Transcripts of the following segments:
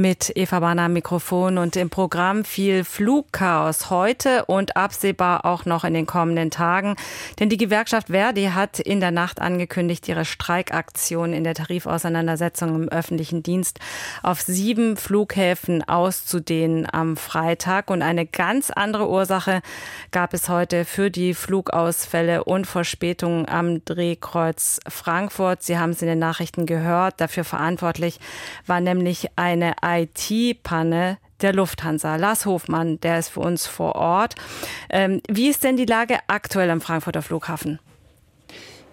Mit Eva Banner am Mikrofon und im Programm viel Flugchaos heute und absehbar auch noch in den kommenden Tagen. Denn die Gewerkschaft Verdi hat in der Nacht angekündigt, ihre Streikaktion in der Tarifauseinandersetzung im öffentlichen Dienst auf sieben Flughäfen auszudehnen am Freitag. Und eine ganz andere Ursache gab es heute für die Flugausfälle und Verspätungen am Drehkreuz Frankfurt. Sie haben es in den Nachrichten gehört. Dafür verantwortlich war nämlich eine IT-Panne der Lufthansa. Lars Hofmann, der ist für uns vor Ort. Ähm, wie ist denn die Lage aktuell am Frankfurter Flughafen?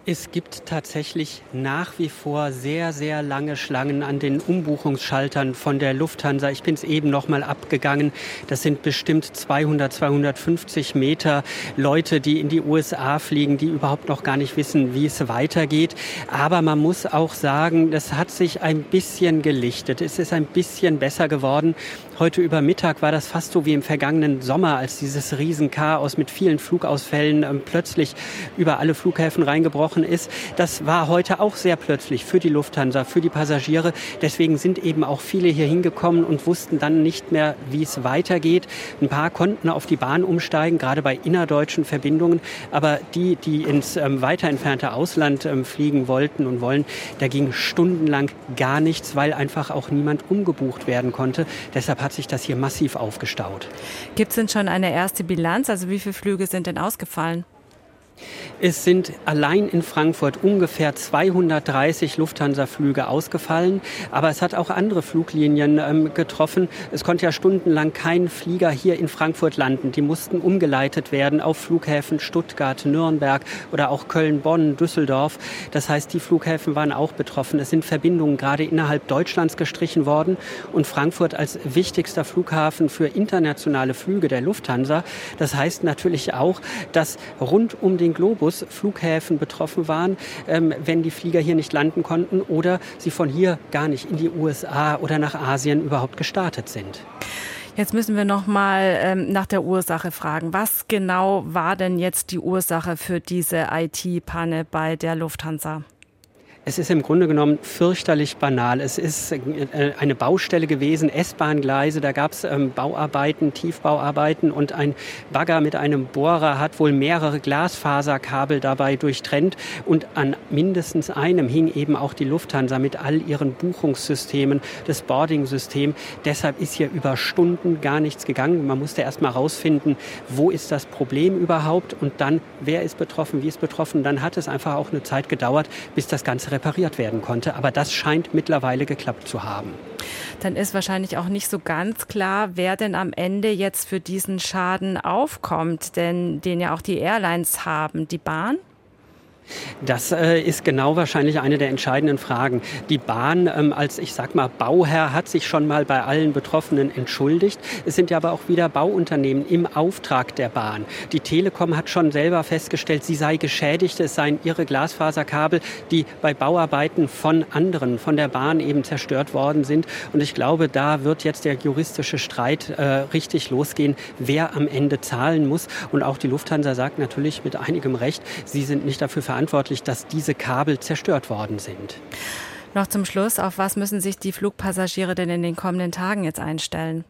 Es gibt tatsächlich nach wie vor sehr, sehr lange Schlangen an den Umbuchungsschaltern von der Lufthansa. Ich bin es eben noch mal abgegangen. Das sind bestimmt 200, 250 Meter Leute, die in die USA fliegen, die überhaupt noch gar nicht wissen, wie es weitergeht. Aber man muss auch sagen, das hat sich ein bisschen gelichtet. Es ist ein bisschen besser geworden. Heute über Mittag war das fast so wie im vergangenen Sommer, als dieses Riesenchaos mit vielen Flugausfällen ähm, plötzlich über alle Flughäfen reingebrochen ist. Das war heute auch sehr plötzlich für die Lufthansa, für die Passagiere. Deswegen sind eben auch viele hier hingekommen und wussten dann nicht mehr, wie es weitergeht. Ein paar konnten auf die Bahn umsteigen, gerade bei innerdeutschen Verbindungen. Aber die, die ins ähm, weiter entfernte Ausland ähm, fliegen wollten und wollen, da ging stundenlang gar nichts, weil einfach auch niemand umgebucht werden konnte. Deshalb hat sich das hier massiv aufgestaut. Gibt es denn schon eine erste Bilanz? Also wie viele Flüge sind denn ausgefallen? Es sind allein in Frankfurt ungefähr 230 Lufthansa-Flüge ausgefallen, aber es hat auch andere Fluglinien ähm, getroffen. Es konnte ja stundenlang kein Flieger hier in Frankfurt landen. Die mussten umgeleitet werden auf Flughäfen Stuttgart, Nürnberg oder auch Köln, Bonn, Düsseldorf. Das heißt, die Flughäfen waren auch betroffen. Es sind Verbindungen gerade innerhalb Deutschlands gestrichen worden und Frankfurt als wichtigster Flughafen für internationale Flüge der Lufthansa. Das heißt natürlich auch, dass rund um den Globus Globus Flughäfen betroffen waren, ähm, wenn die Flieger hier nicht landen konnten oder sie von hier gar nicht in die USA oder nach Asien überhaupt gestartet sind. Jetzt müssen wir noch mal ähm, nach der Ursache fragen. Was genau war denn jetzt die Ursache für diese IT-Panne bei der Lufthansa? Es ist im Grunde genommen fürchterlich banal. Es ist äh, eine Baustelle gewesen, S-Bahn-Gleise, da gab es ähm, Bauarbeiten, Tiefbauarbeiten und ein Bagger mit einem Bohrer hat wohl mehrere Glasfaserkabel dabei durchtrennt und an mindestens einem hing eben auch die Lufthansa mit all ihren Buchungssystemen, das Boarding-System. Deshalb ist hier über Stunden gar nichts gegangen. Man musste erst mal rausfinden, wo ist das Problem überhaupt und dann, wer ist betroffen, wie ist betroffen. Dann hat es einfach auch eine Zeit gedauert, bis das Ganze repariert werden konnte. Aber das scheint mittlerweile geklappt zu haben. Dann ist wahrscheinlich auch nicht so ganz klar, wer denn am Ende jetzt für diesen Schaden aufkommt, denn den ja auch die Airlines haben. Die Bahn? Das äh, ist genau wahrscheinlich eine der entscheidenden Fragen. Die Bahn ähm, als, ich sag mal, Bauherr hat sich schon mal bei allen Betroffenen entschuldigt. Es sind ja aber auch wieder Bauunternehmen im Auftrag der Bahn. Die Telekom hat schon selber festgestellt, sie sei geschädigt. Es seien ihre Glasfaserkabel, die bei Bauarbeiten von anderen, von der Bahn eben zerstört worden sind. Und ich glaube, da wird jetzt der juristische Streit äh, richtig losgehen, wer am Ende zahlen muss. Und auch die Lufthansa sagt natürlich mit einigem Recht, sie sind nicht dafür verantwortlich, verantwortlich, dass diese Kabel zerstört worden sind. Noch zum Schluss, auf was müssen sich die Flugpassagiere denn in den kommenden Tagen jetzt einstellen?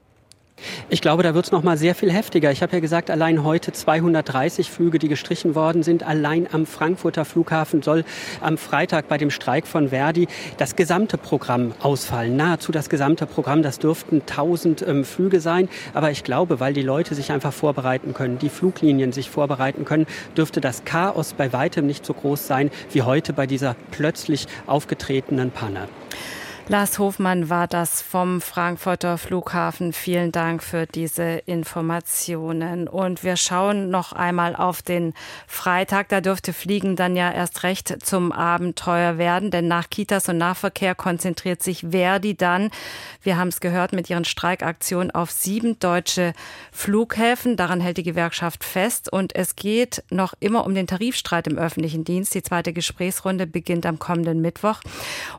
Ich glaube, da wird es noch mal sehr viel heftiger. Ich habe ja gesagt, allein heute 230 Flüge, die gestrichen worden sind. Allein am Frankfurter Flughafen soll am Freitag bei dem Streik von Verdi das gesamte Programm ausfallen. Nahezu das gesamte Programm. Das dürften 1000 ähm, Flüge sein. Aber ich glaube, weil die Leute sich einfach vorbereiten können, die Fluglinien sich vorbereiten können, dürfte das Chaos bei weitem nicht so groß sein wie heute bei dieser plötzlich aufgetretenen Panne. Lars Hofmann war das vom Frankfurter Flughafen. Vielen Dank für diese Informationen. Und wir schauen noch einmal auf den Freitag. Da dürfte Fliegen dann ja erst recht zum Abenteuer werden, denn nach Kitas und Nahverkehr konzentriert sich Verdi dann, wir haben es gehört, mit ihren Streikaktionen auf sieben deutsche Flughäfen. Daran hält die Gewerkschaft fest. Und es geht noch immer um den Tarifstreit im öffentlichen Dienst. Die zweite Gesprächsrunde beginnt am kommenden Mittwoch.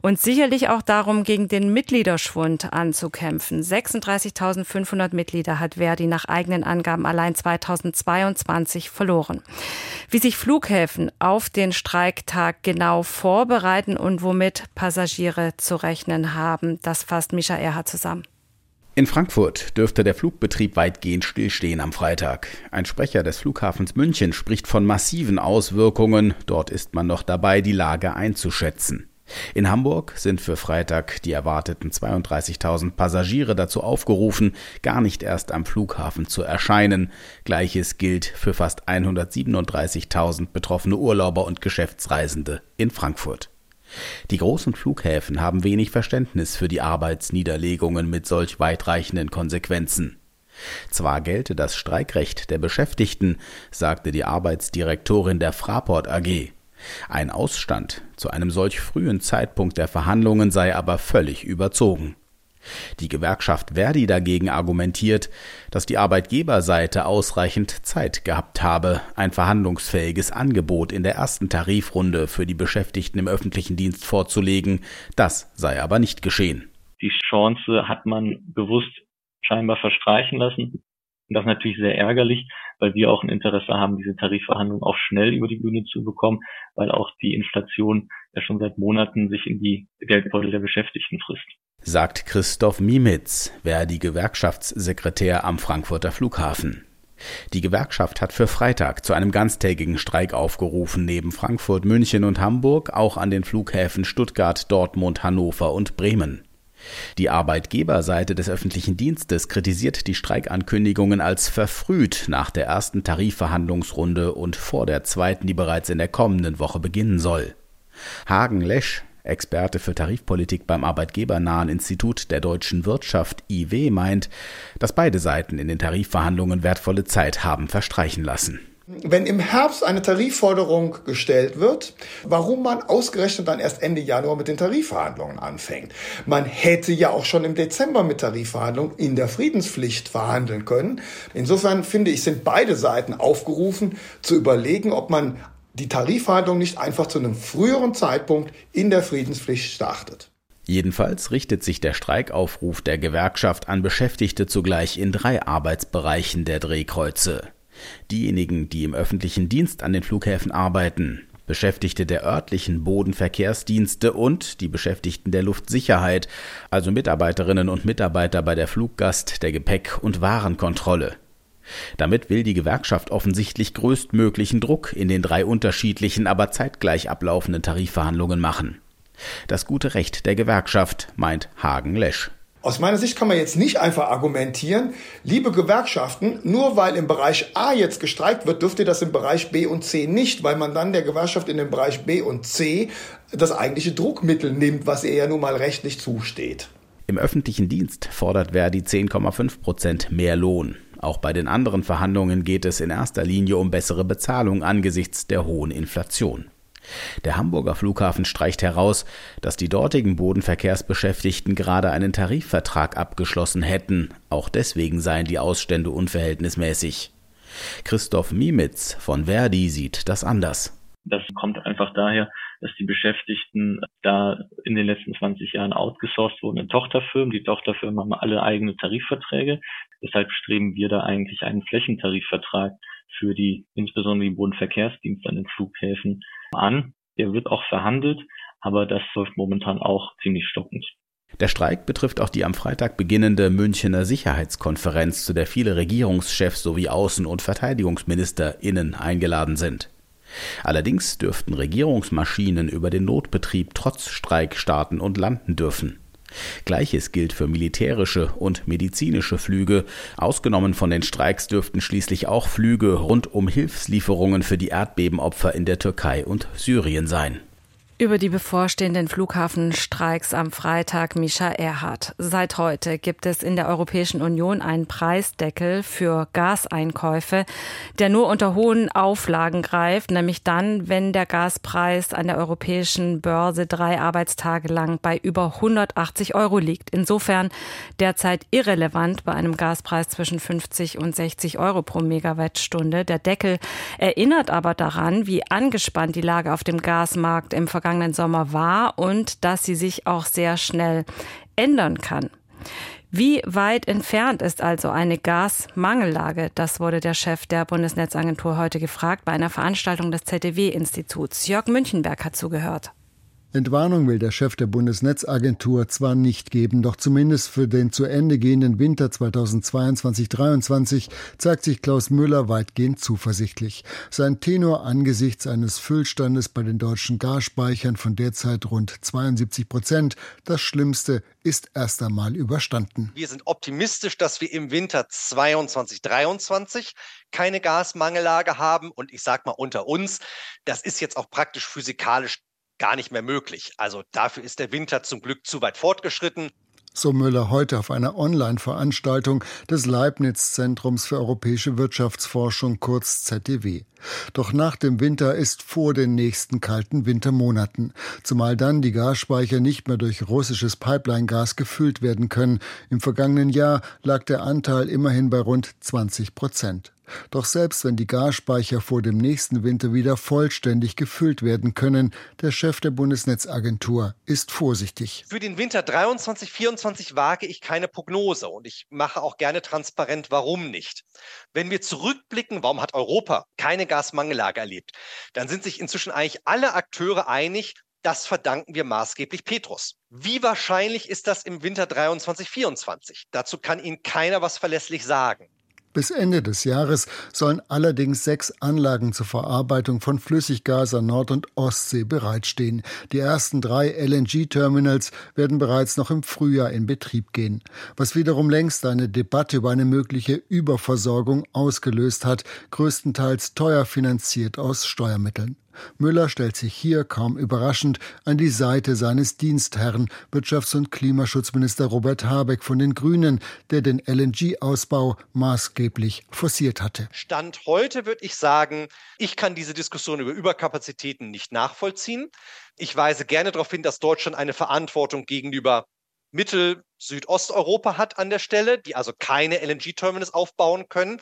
Und sicherlich auch darum, um gegen den Mitgliederschwund anzukämpfen. 36.500 Mitglieder hat Verdi nach eigenen Angaben allein 2022 verloren. Wie sich Flughäfen auf den Streiktag genau vorbereiten und womit Passagiere zu rechnen haben, das fasst Mischa Erhard zusammen. In Frankfurt dürfte der Flugbetrieb weitgehend stillstehen am Freitag. Ein Sprecher des Flughafens München spricht von massiven Auswirkungen. Dort ist man noch dabei, die Lage einzuschätzen. In Hamburg sind für Freitag die erwarteten 32.000 Passagiere dazu aufgerufen, gar nicht erst am Flughafen zu erscheinen. Gleiches gilt für fast 137.000 betroffene Urlauber und Geschäftsreisende in Frankfurt. Die großen Flughäfen haben wenig Verständnis für die Arbeitsniederlegungen mit solch weitreichenden Konsequenzen. Zwar gelte das Streikrecht der Beschäftigten, sagte die Arbeitsdirektorin der Fraport AG. Ein Ausstand zu einem solch frühen Zeitpunkt der Verhandlungen sei aber völlig überzogen. Die Gewerkschaft Verdi dagegen argumentiert, dass die Arbeitgeberseite ausreichend Zeit gehabt habe, ein verhandlungsfähiges Angebot in der ersten Tarifrunde für die Beschäftigten im öffentlichen Dienst vorzulegen. Das sei aber nicht geschehen. Die Chance hat man bewusst scheinbar verstreichen lassen. Und das ist natürlich sehr ärgerlich, weil wir auch ein Interesse haben, diese Tarifverhandlungen auch schnell über die Bühne zu bekommen, weil auch die Inflation ja schon seit Monaten sich in die Geldbeutel der Beschäftigten frisst sagt Christoph Mimitz, Verdi-Gewerkschaftssekretär am Frankfurter Flughafen. Die Gewerkschaft hat für Freitag zu einem ganztägigen Streik aufgerufen, neben Frankfurt, München und Hamburg auch an den Flughäfen Stuttgart, Dortmund, Hannover und Bremen. Die Arbeitgeberseite des öffentlichen Dienstes kritisiert die Streikankündigungen als verfrüht nach der ersten Tarifverhandlungsrunde und vor der zweiten, die bereits in der kommenden Woche beginnen soll. Hagen Lesch, Experte für Tarifpolitik beim Arbeitgebernahen Institut der deutschen Wirtschaft IW meint, dass beide Seiten in den Tarifverhandlungen wertvolle Zeit haben verstreichen lassen. Wenn im Herbst eine Tarifforderung gestellt wird, warum man ausgerechnet dann erst Ende Januar mit den Tarifverhandlungen anfängt. Man hätte ja auch schon im Dezember mit Tarifverhandlungen in der Friedenspflicht verhandeln können. Insofern finde ich, sind beide Seiten aufgerufen zu überlegen, ob man die Tarifverhandlung nicht einfach zu einem früheren Zeitpunkt in der Friedenspflicht startet. Jedenfalls richtet sich der Streikaufruf der Gewerkschaft an Beschäftigte zugleich in drei Arbeitsbereichen der Drehkreuze. Diejenigen, die im öffentlichen Dienst an den Flughäfen arbeiten, Beschäftigte der örtlichen Bodenverkehrsdienste und die Beschäftigten der Luftsicherheit, also Mitarbeiterinnen und Mitarbeiter bei der Fluggast, der Gepäck- und Warenkontrolle. Damit will die Gewerkschaft offensichtlich größtmöglichen Druck in den drei unterschiedlichen, aber zeitgleich ablaufenden Tarifverhandlungen machen. Das gute Recht der Gewerkschaft, meint Hagen Lesch. Aus meiner Sicht kann man jetzt nicht einfach argumentieren, liebe Gewerkschaften, nur weil im Bereich A jetzt gestreikt wird, dürft ihr das im Bereich B und C nicht, weil man dann der Gewerkschaft in dem Bereich B und C das eigentliche Druckmittel nimmt, was ihr ja nun mal rechtlich zusteht. Im öffentlichen Dienst fordert Verdi 10,5 Prozent mehr Lohn. Auch bei den anderen Verhandlungen geht es in erster Linie um bessere Bezahlung angesichts der hohen Inflation. Der Hamburger Flughafen streicht heraus, dass die dortigen Bodenverkehrsbeschäftigten gerade einen Tarifvertrag abgeschlossen hätten. Auch deswegen seien die Ausstände unverhältnismäßig. Christoph Mimitz von Verdi sieht das anders. Das kommt einfach daher, dass die Beschäftigten da in den letzten 20 Jahren outgesourced wurden in Tochterfirmen. Die Tochterfirmen haben alle eigene Tarifverträge. Deshalb streben wir da eigentlich einen Flächentarifvertrag für die, insbesondere die Bodenverkehrsdienste an den Flughäfen an. Der wird auch verhandelt, aber das läuft momentan auch ziemlich stockend. Der Streik betrifft auch die am Freitag beginnende Münchener Sicherheitskonferenz, zu der viele Regierungschefs sowie Außen- und VerteidigungsministerInnen eingeladen sind. Allerdings dürften Regierungsmaschinen über den Notbetrieb trotz Streik starten und landen dürfen. Gleiches gilt für militärische und medizinische Flüge. Ausgenommen von den Streiks dürften schließlich auch Flüge rund um Hilfslieferungen für die Erdbebenopfer in der Türkei und Syrien sein. Über die bevorstehenden Flughafenstreiks am Freitag Mischa Erhardt. Seit heute gibt es in der Europäischen Union einen Preisdeckel für Gaseinkäufe, der nur unter hohen Auflagen greift, nämlich dann, wenn der Gaspreis an der europäischen Börse drei Arbeitstage lang bei über 180 Euro liegt. Insofern derzeit irrelevant bei einem Gaspreis zwischen 50 und 60 Euro pro Megawattstunde. Der Deckel erinnert aber daran, wie angespannt die Lage auf dem Gasmarkt im vergangenen vergangenen Sommer war und dass sie sich auch sehr schnell ändern kann. Wie weit entfernt ist also eine Gasmangellage? Das wurde der Chef der Bundesnetzagentur heute gefragt bei einer Veranstaltung des ZDW-Instituts. Jörg Münchenberg hat zugehört. Entwarnung will der Chef der Bundesnetzagentur zwar nicht geben, doch zumindest für den zu Ende gehenden Winter 2022-23 zeigt sich Klaus Müller weitgehend zuversichtlich. Sein Tenor angesichts eines Füllstandes bei den deutschen Gasspeichern von derzeit rund 72 Prozent, das Schlimmste ist erst einmal überstanden. Wir sind optimistisch, dass wir im Winter 22-23 keine Gasmangellage haben. Und ich sage mal unter uns, das ist jetzt auch praktisch physikalisch gar nicht mehr möglich. Also dafür ist der Winter zum Glück zu weit fortgeschritten. So Müller heute auf einer Online-Veranstaltung des Leibniz-Zentrums für europäische Wirtschaftsforschung kurz ZDW. Doch nach dem Winter ist vor den nächsten kalten Wintermonaten, zumal dann die Gasspeicher nicht mehr durch russisches Pipeline-Gas gefüllt werden können. Im vergangenen Jahr lag der Anteil immerhin bei rund 20 Prozent. Doch selbst wenn die Gasspeicher vor dem nächsten Winter wieder vollständig gefüllt werden können, der Chef der Bundesnetzagentur ist vorsichtig. Für den Winter 23, 24 wage ich keine Prognose und ich mache auch gerne transparent, warum nicht. Wenn wir zurückblicken, warum hat Europa keine Gasmangellage erlebt, dann sind sich inzwischen eigentlich alle Akteure einig, das verdanken wir maßgeblich Petrus. Wie wahrscheinlich ist das im Winter 23, 24? Dazu kann Ihnen keiner was verlässlich sagen. Bis Ende des Jahres sollen allerdings sechs Anlagen zur Verarbeitung von Flüssiggas an Nord- und Ostsee bereitstehen. Die ersten drei LNG-Terminals werden bereits noch im Frühjahr in Betrieb gehen, was wiederum längst eine Debatte über eine mögliche Überversorgung ausgelöst hat, größtenteils teuer finanziert aus Steuermitteln. Müller stellt sich hier kaum überraschend an die Seite seines Dienstherrn, Wirtschafts- und Klimaschutzminister Robert Habeck von den Grünen, der den LNG-Ausbau maßgeblich forciert hatte. Stand heute würde ich sagen, ich kann diese Diskussion über Überkapazitäten nicht nachvollziehen. Ich weise gerne darauf hin, dass Deutschland eine Verantwortung gegenüber Mittel- Südosteuropa hat an der Stelle, die also keine LNG-Terminals aufbauen können.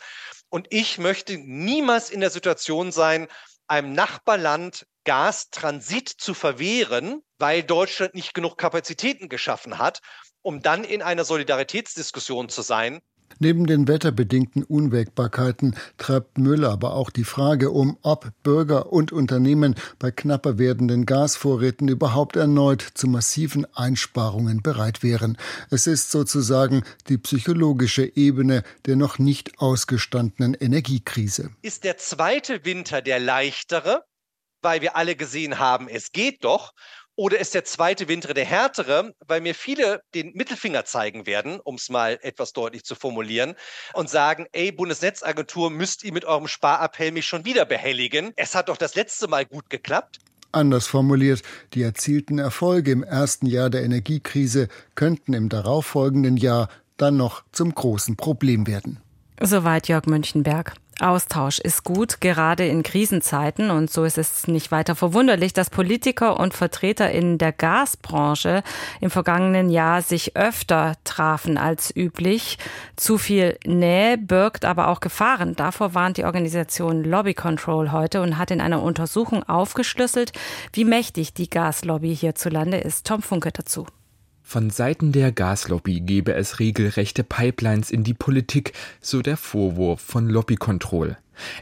Und ich möchte niemals in der Situation sein, einem Nachbarland Gastransit zu verwehren, weil Deutschland nicht genug Kapazitäten geschaffen hat, um dann in einer Solidaritätsdiskussion zu sein. Neben den wetterbedingten Unwägbarkeiten treibt Müller aber auch die Frage um, ob Bürger und Unternehmen bei knapper werdenden Gasvorräten überhaupt erneut zu massiven Einsparungen bereit wären. Es ist sozusagen die psychologische Ebene der noch nicht ausgestandenen Energiekrise. Ist der zweite Winter der leichtere, weil wir alle gesehen haben, es geht doch? Oder ist der zweite Winter der härtere, weil mir viele den Mittelfinger zeigen werden, um es mal etwas deutlich zu formulieren, und sagen, ey, Bundesnetzagentur, müsst ihr mit eurem Sparappell mich schon wieder behelligen? Es hat doch das letzte Mal gut geklappt. Anders formuliert, die erzielten Erfolge im ersten Jahr der Energiekrise könnten im darauffolgenden Jahr dann noch zum großen Problem werden. Soweit Jörg Münchenberg. Austausch ist gut, gerade in Krisenzeiten. Und so ist es nicht weiter verwunderlich, dass Politiker und Vertreter in der Gasbranche im vergangenen Jahr sich öfter trafen als üblich. Zu viel Nähe birgt aber auch Gefahren. Davor warnt die Organisation Lobby Control heute und hat in einer Untersuchung aufgeschlüsselt, wie mächtig die Gaslobby hierzulande ist. Tom Funke dazu. Von Seiten der Gaslobby gebe es regelrechte Pipelines in die Politik, so der Vorwurf von Lobbykontroll.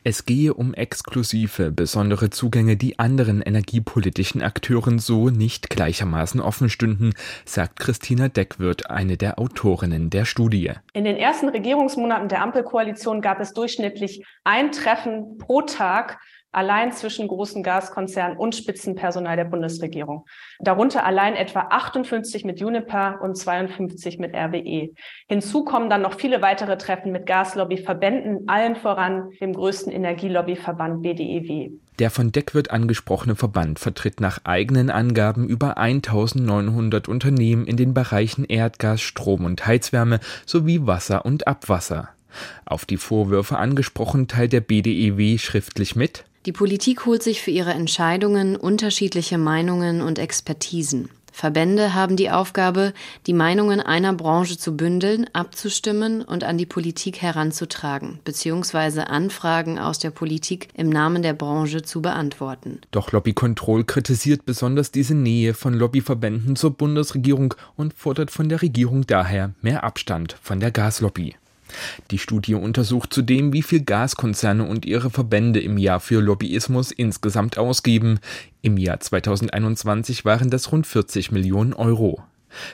Es gehe um exklusive, besondere Zugänge, die anderen energiepolitischen Akteuren so nicht gleichermaßen offen stünden, sagt Christina Deckwirth, eine der Autorinnen der Studie. In den ersten Regierungsmonaten der Ampelkoalition gab es durchschnittlich ein Treffen pro Tag allein zwischen großen Gaskonzernen und Spitzenpersonal der Bundesregierung. Darunter allein etwa 58 mit Uniper und 52 mit RWE. Hinzu kommen dann noch viele weitere Treffen mit Gaslobbyverbänden, allen voran dem größten Energielobbyverband BDEW. Der von Deckwirt angesprochene Verband vertritt nach eigenen Angaben über 1900 Unternehmen in den Bereichen Erdgas, Strom und Heizwärme sowie Wasser und Abwasser. Auf die Vorwürfe angesprochen teilt der BDEW schriftlich mit die Politik holt sich für ihre Entscheidungen unterschiedliche Meinungen und Expertisen. Verbände haben die Aufgabe, die Meinungen einer Branche zu bündeln, abzustimmen und an die Politik heranzutragen, beziehungsweise Anfragen aus der Politik im Namen der Branche zu beantworten. Doch Lobby Control kritisiert besonders diese Nähe von Lobbyverbänden zur Bundesregierung und fordert von der Regierung daher mehr Abstand von der Gaslobby. Die Studie untersucht zudem, wie viel Gaskonzerne und ihre Verbände im Jahr für Lobbyismus insgesamt ausgeben. Im Jahr 2021 waren das rund 40 Millionen Euro.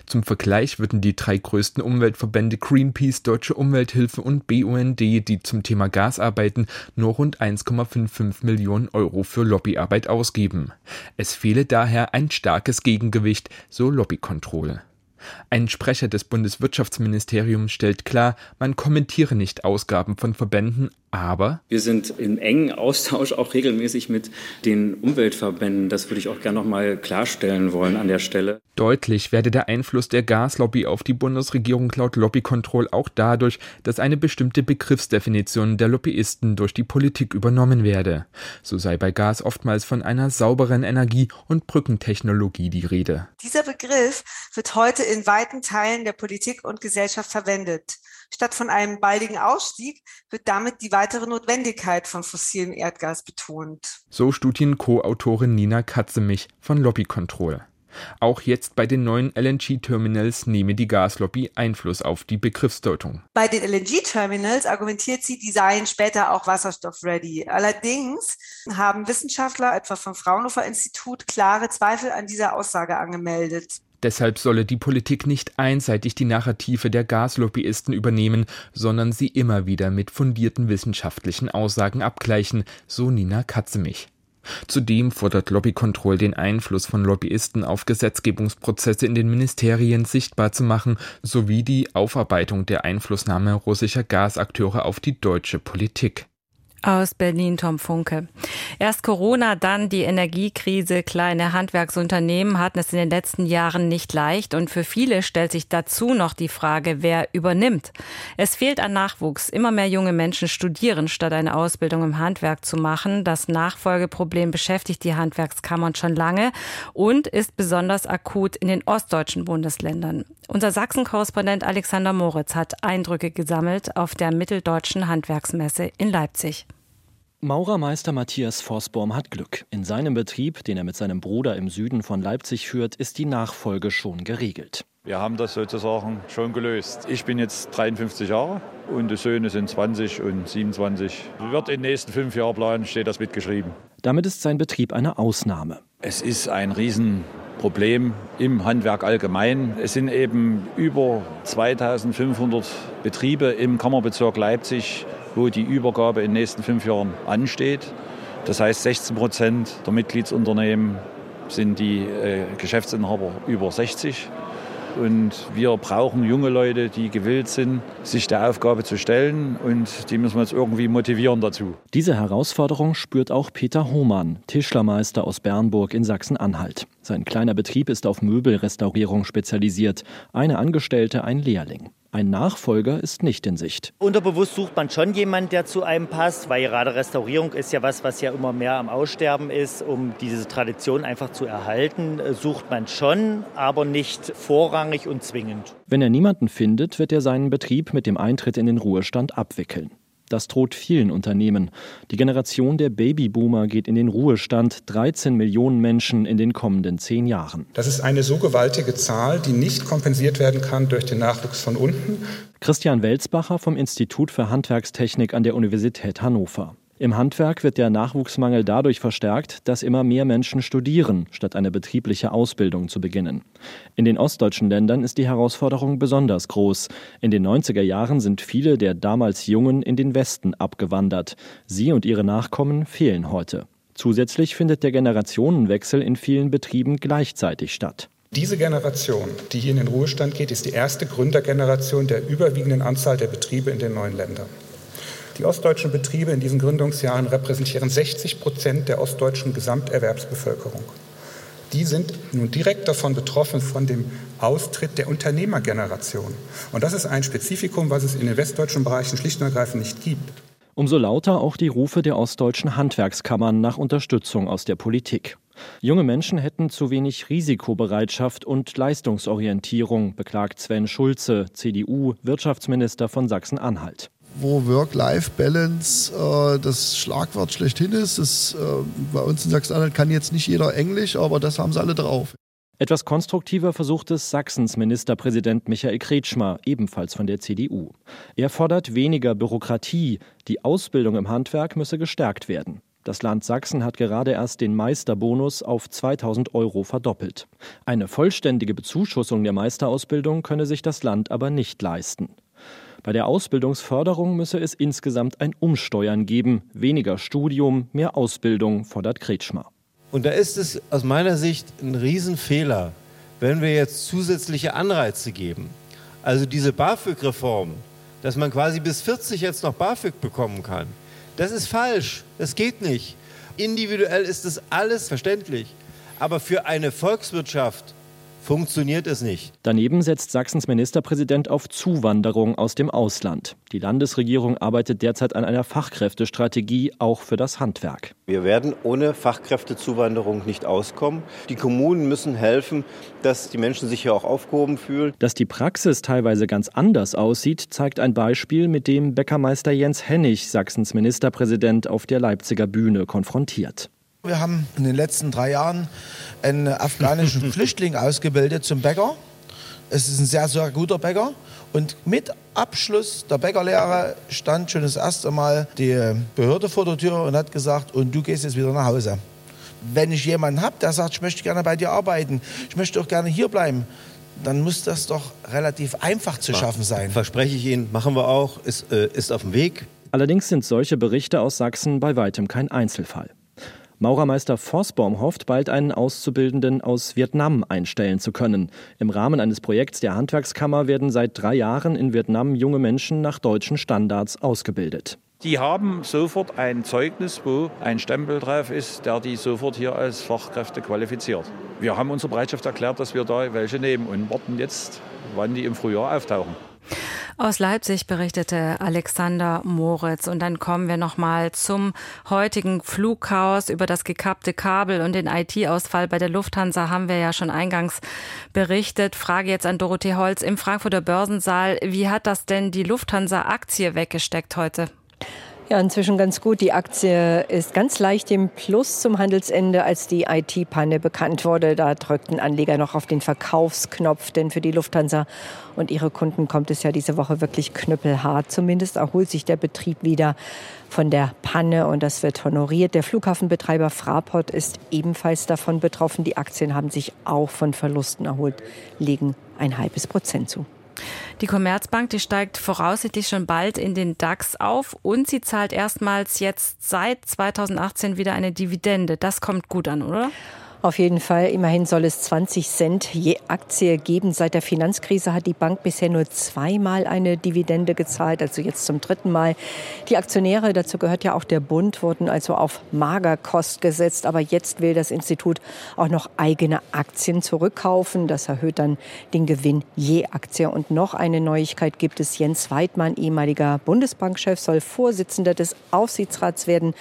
Zum Vergleich würden die drei größten Umweltverbände Greenpeace, Deutsche Umwelthilfe und BUND, die zum Thema Gas arbeiten, nur rund 1,55 Millionen Euro für Lobbyarbeit ausgeben. Es fehle daher ein starkes Gegengewicht, so Lobbykontrolle. Ein Sprecher des Bundeswirtschaftsministeriums stellt klar, man kommentiere nicht Ausgaben von Verbänden, aber wir sind im engen Austausch auch regelmäßig mit den Umweltverbänden. Das würde ich auch gerne noch mal klarstellen wollen an der Stelle. Deutlich werde der Einfluss der Gaslobby auf die Bundesregierung laut Lobbykontroll auch dadurch, dass eine bestimmte Begriffsdefinition der Lobbyisten durch die Politik übernommen werde. So sei bei Gas oftmals von einer sauberen Energie und Brückentechnologie die Rede. Dieser Begriff wird heute in weiten Teilen der Politik und Gesellschaft verwendet. Statt von einem baldigen Ausstieg wird damit die weitere Notwendigkeit von fossilem Erdgas betont. So Studien-Co-Autorin Nina Katzemich von Lobby Control. Auch jetzt bei den neuen LNG-Terminals nehme die Gaslobby Einfluss auf die Begriffsdeutung. Bei den LNG-Terminals argumentiert sie, die seien später auch wasserstoff-ready. Allerdings haben Wissenschaftler, etwa vom Fraunhofer Institut, klare Zweifel an dieser Aussage angemeldet. Deshalb solle die Politik nicht einseitig die Narrative der Gaslobbyisten übernehmen, sondern sie immer wieder mit fundierten wissenschaftlichen Aussagen abgleichen, so Nina Katzemich. Zudem fordert Lobbykontroll den Einfluss von Lobbyisten auf Gesetzgebungsprozesse in den Ministerien sichtbar zu machen, sowie die Aufarbeitung der Einflussnahme russischer Gasakteure auf die deutsche Politik. Aus Berlin Tom Funke. Erst Corona, dann die Energiekrise. Kleine Handwerksunternehmen hatten es in den letzten Jahren nicht leicht und für viele stellt sich dazu noch die Frage, wer übernimmt. Es fehlt an Nachwuchs. Immer mehr junge Menschen studieren, statt eine Ausbildung im Handwerk zu machen. Das Nachfolgeproblem beschäftigt die Handwerkskammern schon lange und ist besonders akut in den ostdeutschen Bundesländern. Unser Sachsen-Korrespondent Alexander Moritz hat Eindrücke gesammelt auf der Mitteldeutschen Handwerksmesse in Leipzig. Maurermeister Matthias Vossbaum hat Glück. In seinem Betrieb, den er mit seinem Bruder im Süden von Leipzig führt, ist die Nachfolge schon geregelt. Wir haben das sozusagen schon gelöst. Ich bin jetzt 53 Jahre und die Söhne sind 20 und 27. Wird in den nächsten fünf Jahren planen, steht das mitgeschrieben. Damit ist sein Betrieb eine Ausnahme. Es ist ein Riesenproblem im Handwerk allgemein. Es sind eben über 2500 Betriebe im Kammerbezirk Leipzig wo die Übergabe in den nächsten fünf Jahren ansteht. Das heißt, 16 Prozent der Mitgliedsunternehmen sind die äh, Geschäftsinhaber über 60. Und wir brauchen junge Leute, die gewillt sind, sich der Aufgabe zu stellen. Und die müssen wir jetzt irgendwie motivieren dazu. Diese Herausforderung spürt auch Peter Hohmann, Tischlermeister aus Bernburg in Sachsen-Anhalt. Sein kleiner Betrieb ist auf Möbelrestaurierung spezialisiert. Eine Angestellte, ein Lehrling. Ein Nachfolger ist nicht in Sicht. Unterbewusst sucht man schon jemanden, der zu einem passt, weil gerade Restaurierung ist ja was, was ja immer mehr am Aussterben ist. Um diese Tradition einfach zu erhalten, äh, sucht man schon, aber nicht vorrangig und zwingend. Wenn er niemanden findet, wird er seinen Betrieb mit dem Eintritt in den Ruhestand abwickeln. Das droht vielen Unternehmen. Die Generation der Babyboomer geht in den Ruhestand, 13 Millionen Menschen in den kommenden zehn Jahren. Das ist eine so gewaltige Zahl, die nicht kompensiert werden kann durch den Nachwuchs von unten. Christian Welsbacher vom Institut für Handwerkstechnik an der Universität Hannover. Im Handwerk wird der Nachwuchsmangel dadurch verstärkt, dass immer mehr Menschen studieren, statt eine betriebliche Ausbildung zu beginnen. In den ostdeutschen Ländern ist die Herausforderung besonders groß. In den 90er Jahren sind viele der damals Jungen in den Westen abgewandert. Sie und ihre Nachkommen fehlen heute. Zusätzlich findet der Generationenwechsel in vielen Betrieben gleichzeitig statt. Diese Generation, die hier in den Ruhestand geht, ist die erste Gründergeneration der überwiegenden Anzahl der Betriebe in den neuen Ländern. Die ostdeutschen Betriebe in diesen Gründungsjahren repräsentieren 60 Prozent der ostdeutschen Gesamterwerbsbevölkerung. Die sind nun direkt davon betroffen, von dem Austritt der Unternehmergeneration. Und das ist ein Spezifikum, was es in den westdeutschen Bereichen schlicht und ergreifend nicht gibt. Umso lauter auch die Rufe der ostdeutschen Handwerkskammern nach Unterstützung aus der Politik. Junge Menschen hätten zu wenig Risikobereitschaft und Leistungsorientierung, beklagt Sven Schulze, CDU, Wirtschaftsminister von Sachsen-Anhalt wo Work-Life-Balance äh, das Schlagwort schlechthin ist. Das, äh, bei uns in Sachsen-Anhalt kann jetzt nicht jeder Englisch, aber das haben sie alle drauf. Etwas konstruktiver versucht es Sachsens Ministerpräsident Michael Kretschmer, ebenfalls von der CDU. Er fordert weniger Bürokratie. Die Ausbildung im Handwerk müsse gestärkt werden. Das Land Sachsen hat gerade erst den Meisterbonus auf 2000 Euro verdoppelt. Eine vollständige Bezuschussung der Meisterausbildung könne sich das Land aber nicht leisten. Bei der Ausbildungsförderung müsse es insgesamt ein Umsteuern geben. Weniger Studium, mehr Ausbildung, fordert Kretschmer. Und da ist es aus meiner Sicht ein Riesenfehler, wenn wir jetzt zusätzliche Anreize geben. Also diese BAföG-Reform, dass man quasi bis 40 jetzt noch BAföG bekommen kann. Das ist falsch. Das geht nicht. Individuell ist das alles verständlich. Aber für eine Volkswirtschaft funktioniert es nicht. Daneben setzt Sachsens Ministerpräsident auf Zuwanderung aus dem Ausland. Die Landesregierung arbeitet derzeit an einer Fachkräftestrategie auch für das Handwerk. Wir werden ohne Fachkräftezuwanderung nicht auskommen. Die Kommunen müssen helfen, dass die Menschen sich hier auch aufgehoben fühlen. Dass die Praxis teilweise ganz anders aussieht, zeigt ein Beispiel, mit dem Bäckermeister Jens Hennig, Sachsens Ministerpräsident, auf der Leipziger Bühne konfrontiert. Wir haben in den letzten drei Jahren einen afghanischen Flüchtling ausgebildet zum Bäcker. Es ist ein sehr, sehr guter Bäcker. Und mit Abschluss der Bäckerlehre stand schon das erste Mal die Behörde vor der Tür und hat gesagt, und du gehst jetzt wieder nach Hause. Wenn ich jemanden habe, der sagt, ich möchte gerne bei dir arbeiten, ich möchte auch gerne hier bleiben, dann muss das doch relativ einfach zu schaffen sein. Verspreche ich Ihnen, machen wir auch, ist, äh, ist auf dem Weg. Allerdings sind solche Berichte aus Sachsen bei weitem kein Einzelfall. Maurermeister Vossbaum hofft, bald einen Auszubildenden aus Vietnam einstellen zu können. Im Rahmen eines Projekts der Handwerkskammer werden seit drei Jahren in Vietnam junge Menschen nach deutschen Standards ausgebildet. Die haben sofort ein Zeugnis, wo ein Stempel drauf ist, der die sofort hier als Fachkräfte qualifiziert. Wir haben unsere Bereitschaft erklärt, dass wir da welche nehmen und warten jetzt, wann die im Frühjahr auftauchen. Aus Leipzig berichtete Alexander Moritz. Und dann kommen wir nochmal zum heutigen Flugchaos. Über das gekappte Kabel und den IT-Ausfall bei der Lufthansa haben wir ja schon eingangs berichtet. Frage jetzt an Dorothee Holz im Frankfurter Börsensaal. Wie hat das denn die Lufthansa-Aktie weggesteckt heute? Ja, inzwischen ganz gut. Die Aktie ist ganz leicht im Plus zum Handelsende, als die IT-Panne bekannt wurde. Da drückten Anleger noch auf den Verkaufsknopf, denn für die Lufthansa und ihre Kunden kommt es ja diese Woche wirklich knüppelhart. Zumindest erholt sich der Betrieb wieder von der Panne und das wird honoriert. Der Flughafenbetreiber Fraport ist ebenfalls davon betroffen. Die Aktien haben sich auch von Verlusten erholt, legen ein halbes Prozent zu. Die Commerzbank, die steigt voraussichtlich schon bald in den DAX auf und sie zahlt erstmals jetzt seit 2018 wieder eine Dividende. Das kommt gut an, oder? Auf jeden Fall. Immerhin soll es 20 Cent je Aktie geben. Seit der Finanzkrise hat die Bank bisher nur zweimal eine Dividende gezahlt, also jetzt zum dritten Mal. Die Aktionäre, dazu gehört ja auch der Bund, wurden also auf Magerkost gesetzt. Aber jetzt will das Institut auch noch eigene Aktien zurückkaufen. Das erhöht dann den Gewinn je Aktie. Und noch eine Neuigkeit gibt es. Jens Weidmann, ehemaliger Bundesbankchef, soll Vorsitzender des Aufsichtsrats werden.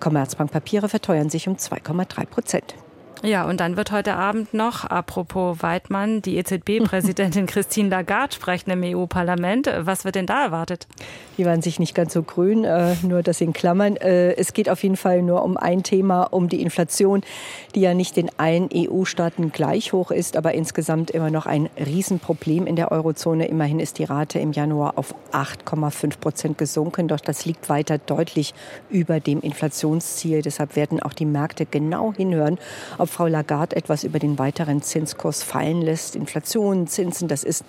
Commerzbank-Papiere verteuern sich um 2,3 Prozent. Ja, und dann wird heute Abend noch, apropos Weidmann, die EZB-Präsidentin Christine Lagarde sprechen im EU-Parlament. Was wird denn da erwartet? Die waren sich nicht ganz so grün, äh, nur das in Klammern. Äh, es geht auf jeden Fall nur um ein Thema, um die Inflation, die ja nicht in allen EU-Staaten gleich hoch ist, aber insgesamt immer noch ein Riesenproblem in der Eurozone. Immerhin ist die Rate im Januar auf 8,5 Prozent gesunken, doch das liegt weiter deutlich über dem Inflationsziel. Deshalb werden auch die Märkte genau hinhören, ob Frau Lagarde etwas über den weiteren Zinskurs fallen lässt. Inflation, Zinsen, das ist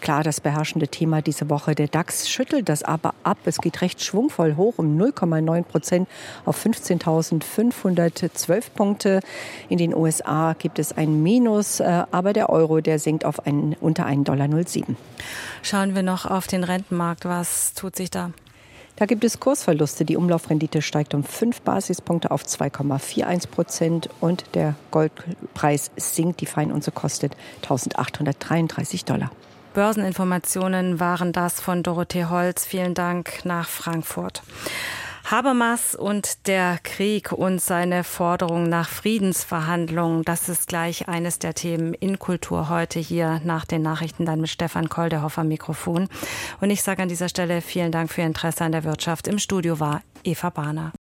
klar das beherrschende Thema diese Woche. Der DAX schüttelt das aber ab. Es geht recht schwungvoll hoch um 0,9 Prozent auf 15.512 Punkte. In den USA gibt es ein Minus, äh, aber der Euro, der sinkt auf einen, unter 1,07 Dollar. Schauen wir noch auf den Rentenmarkt. Was tut sich da? Da gibt es Kursverluste. Die Umlaufrendite steigt um 5 Basispunkte auf 2,41 Prozent und der Goldpreis sinkt. Die Feinunze kostet 1833 Dollar. Börseninformationen waren das von Dorothee Holz. Vielen Dank nach Frankfurt. Habermas und der Krieg und seine Forderung nach Friedensverhandlungen, das ist gleich eines der Themen in Kultur heute hier nach den Nachrichten dann mit Stefan Koldehoff am Mikrofon. Und ich sage an dieser Stelle vielen Dank für Ihr Interesse an der Wirtschaft. Im Studio war Eva Bahner.